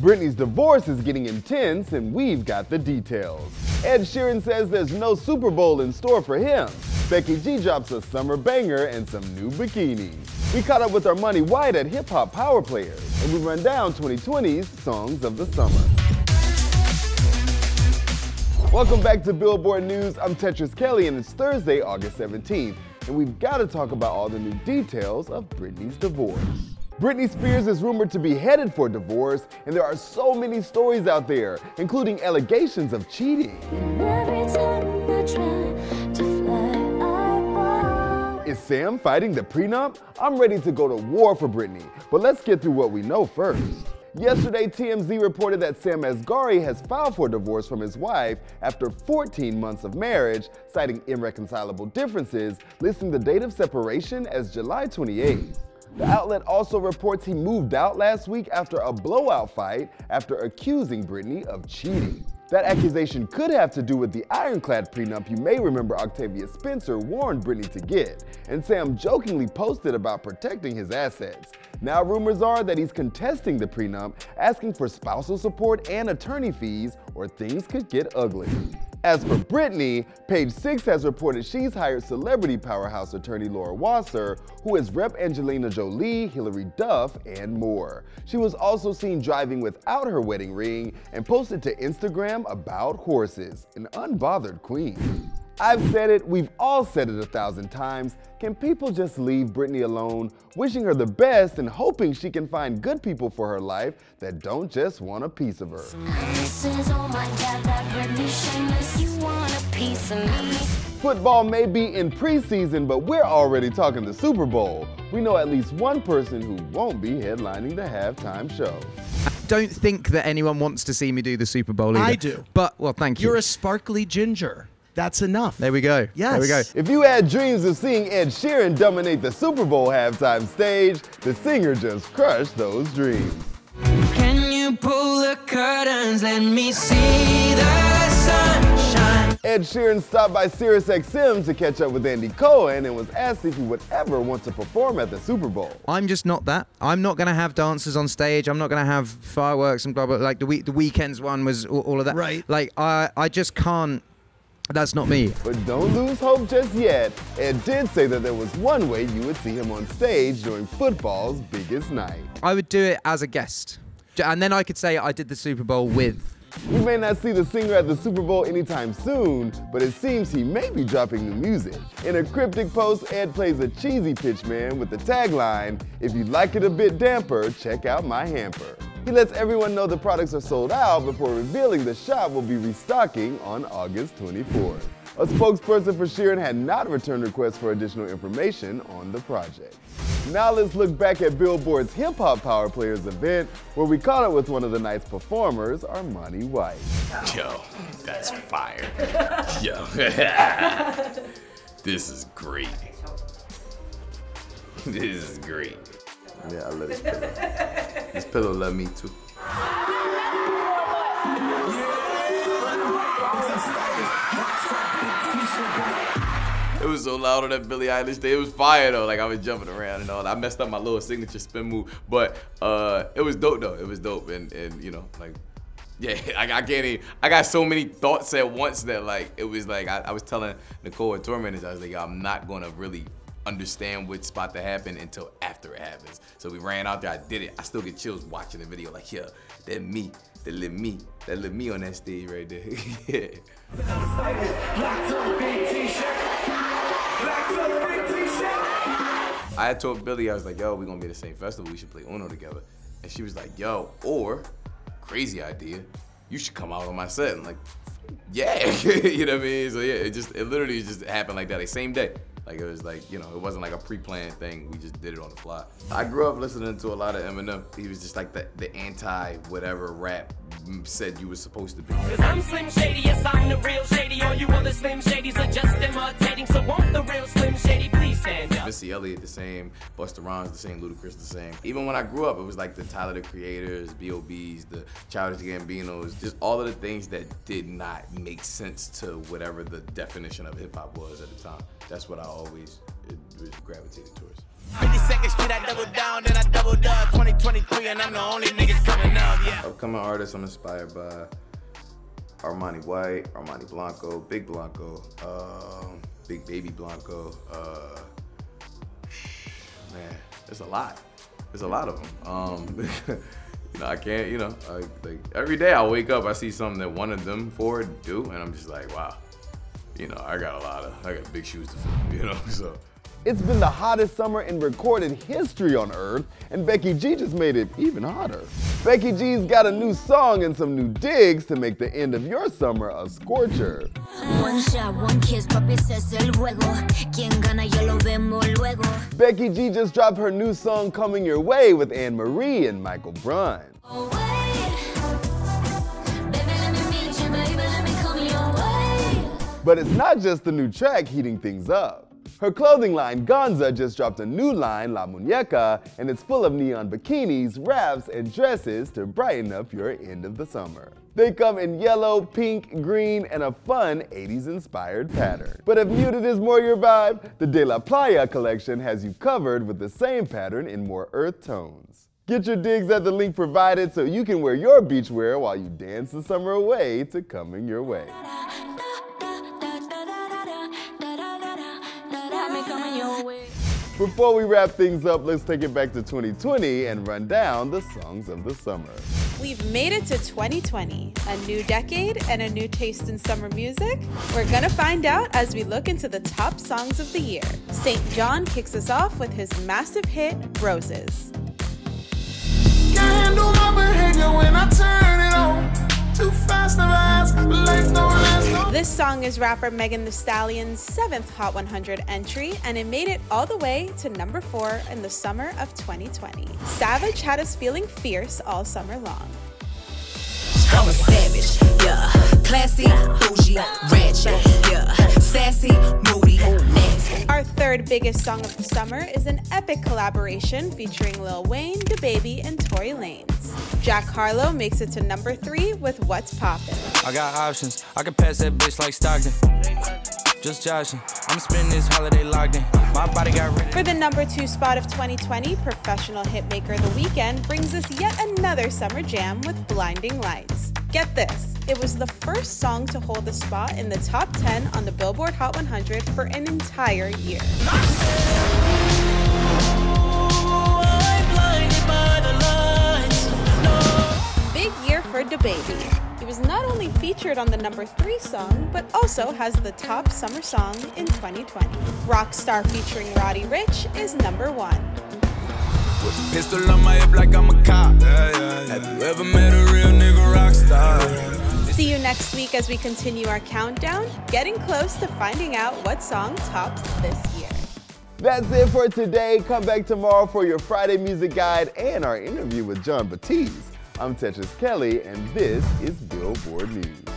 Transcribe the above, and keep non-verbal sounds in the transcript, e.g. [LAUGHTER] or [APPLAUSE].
Britney's divorce is getting intense, and we've got the details. Ed Sheeran says there's no Super Bowl in store for him. Becky G drops a summer banger and some new bikinis. We caught up with Armani White at Hip Hop Power Players, and we run down 2020's Songs of the Summer. Welcome back to Billboard News. I'm Tetris Kelly, and it's Thursday, August 17th, and we've got to talk about all the new details of Britney's divorce. Britney Spears is rumored to be headed for divorce, and there are so many stories out there, including allegations of cheating. Is Sam fighting the prenup? I'm ready to go to war for Britney, but let's get through what we know first. Yesterday, TMZ reported that Sam Asghari has filed for divorce from his wife after 14 months of marriage, citing irreconcilable differences, listing the date of separation as July 28th. The outlet also reports he moved out last week after a blowout fight after accusing Britney of cheating. That accusation could have to do with the ironclad prenup you may remember Octavia Spencer warned Britney to get, and Sam jokingly posted about protecting his assets. Now rumors are that he's contesting the prenup, asking for spousal support and attorney fees, or things could get ugly. As for Britney, Page Six has reported she's hired celebrity powerhouse attorney Laura Wasser, who has rep Angelina Jolie, Hilary Duff, and more. She was also seen driving without her wedding ring and posted to Instagram about horses, an unbothered queen. I've said it, we've all said it a thousand times. Can people just leave Britney alone, wishing her the best and hoping she can find good people for her life that don't just want a piece of her? Football may be in preseason, but we're already talking the Super Bowl. We know at least one person who won't be headlining the halftime show. I don't think that anyone wants to see me do the Super Bowl either. I do. But, well, thank you. You're a sparkly ginger. That's enough. There we go. Yes. There we go. If you had dreams of seeing Ed Sheeran dominate the Super Bowl halftime stage, the singer just crushed those dreams. Can you pull the curtains? Let me see the sunshine. Ed Sheeran stopped by SiriusXM to catch up with Andy Cohen and was asked if he would ever want to perform at the Super Bowl. I'm just not that. I'm not going to have dancers on stage. I'm not going to have fireworks and blah blah. Like the week, the Weeknd's one was all, all of that. Right. Like I, I just can't. That's not me. But don't lose hope just yet. Ed did say that there was one way you would see him on stage during football's biggest night. I would do it as a guest, and then I could say I did the Super Bowl with. We may not see the singer at the Super Bowl anytime soon, but it seems he may be dropping new music. In a cryptic post, Ed plays a cheesy pitch man with the tagline, If you like it a bit damper, check out my hamper. He lets everyone know the products are sold out before revealing the shop will be restocking on August 24th. A spokesperson for Sheeran had not returned requests for additional information on the project. Now let's look back at Billboard's Hip Hop Power Players event, where we caught up with one of the night's performers, Armani White. Yo, that's fire. [LAUGHS] Yo. [LAUGHS] this is great. [LAUGHS] This is great. Yeah, I love this pillow. This pillow love me too. It was so loud on that Billie Eilish day. It was fire though. Like I was jumping around and all. I messed up my little signature spin move, but uh, it was dope though. It was dope, and and you know like. Yeah, [LAUGHS] I, I can't even. I got so many thoughts at once that like it was like I, I was telling Nicole at Tormentors, I was like, I'm not gonna really understand what's about to happen until after it happens. So we ran out there, I did it. I still get chills watching the video, like, yeah, that me, that little me, that little me on that stage right there. [LAUGHS] yeah. I had told Billie, I was like, yo, we gonna be at the same festival, we should play Uno together. And she was like, yo, or, crazy idea, you should come out on my set. And like, yeah, [LAUGHS] you know what I mean? So yeah, it just, it literally just happened like that, like same day. Like it was like, you know, it wasn't like a pre-planned thing. We just did it on the fly. I grew up listening to a lot of Eminem. He was just like the, the anti whatever rap said you were supposed to be. Cause I'm Slim Shady, yes, I'm the real Shady. All you other Slim Shadys are just imitating. So won't the real Slim Shady please stand up? Missy Elliott the same, Busta Rhymes the same, Ludacris the same. Even when I grew up, it was like the Tyler the Creators, B.O.B.s, the Childish Gambinos, just all of the things that did not make sense to whatever the definition of hip hop was at the time. That's what I always it, it gravitated towards. 52nd Street, I doubled down, then I doubled up. 2023, and I'm the only nigga coming up, yeah. Upcoming artists I'm inspired by Armani White, Armani Blanco, Big Blanco, um, Big Baby Blanco. Uh, man, there's a lot. There's a lot of them. Um, [LAUGHS] you know, I can't. You know, I, like every day I wake up, I see something that one of them four do, and I'm just like, wow. You know, I got a lot of, I got big shoes to fill. [LAUGHS] You know, so. It's been the hottest summer in recorded history on Earth, and Becky G just made it even hotter. Becky G's got a new song and some new digs to make the end of your summer a scorcher. One shot, one kiss, papi, el juego. Quien gana ya lo vemos luego. Becky G just dropped her new song Coming Your Way with Anne Marie and Michael Brun. Oh, But it's not just the new track heating things up. Her clothing line, Gonza, just dropped a new line, La Muñeca, and it's full of neon bikinis, wraps, and dresses to brighten up your end of the summer. They come in yellow, pink, green, and a fun 80s inspired pattern. But if muted is more your vibe, the De La Playa collection has you covered with the same pattern in more earth tones. Get your digs at the link provided so you can wear your beachwear while you dance the summer away to coming your way. Before we wrap things up, let's take it back to 2020 and run down the songs of the summer. We've made it to 2020, a new decade and a new taste in summer music. We're gonna find out as we look into the top songs of the year. SAINt JHN kicks us off with his massive hit, Roses. Can't handle my behavior when I turn it on. This song is rapper Megan Thee Stallion's seventh Hot 100 entry, and it made it all the way to number four in the summer of 2020. Savage had us feeling fierce all summer long. I'm a savage, yeah. Classy, bougie, ratchet, third biggest song of the summer is an epic collaboration featuring Lil Wayne, DaBaby, and Tory Lanez. Jack Harlow makes it to number three with What's Poppin'. I got options. I can pass that bitch like Stockton. Just joshing. I'm spending this holiday locked in. My body got ready. For the number two spot of 2020, professional hitmaker The Weeknd brings us yet another summer jam with Blinding Lights. Get this, it was the first song to hold the spot in the top 10 on the Billboard Hot 100 for an entire year. Big year for DaBaby. He was not only featured on the number three song, but also has the top summer song in 2020. Rockstar featuring Roddy Ricch is number one. Pistol on my hip like I'm a cop. Have you ever met a real nigga? See you next week as we continue our countdown, getting close to finding out what song tops this year. That's it for today. Come back tomorrow for your Friday music guide and our interview with Jon Batiste. I'm Tetris Kelly, and this is Billboard News.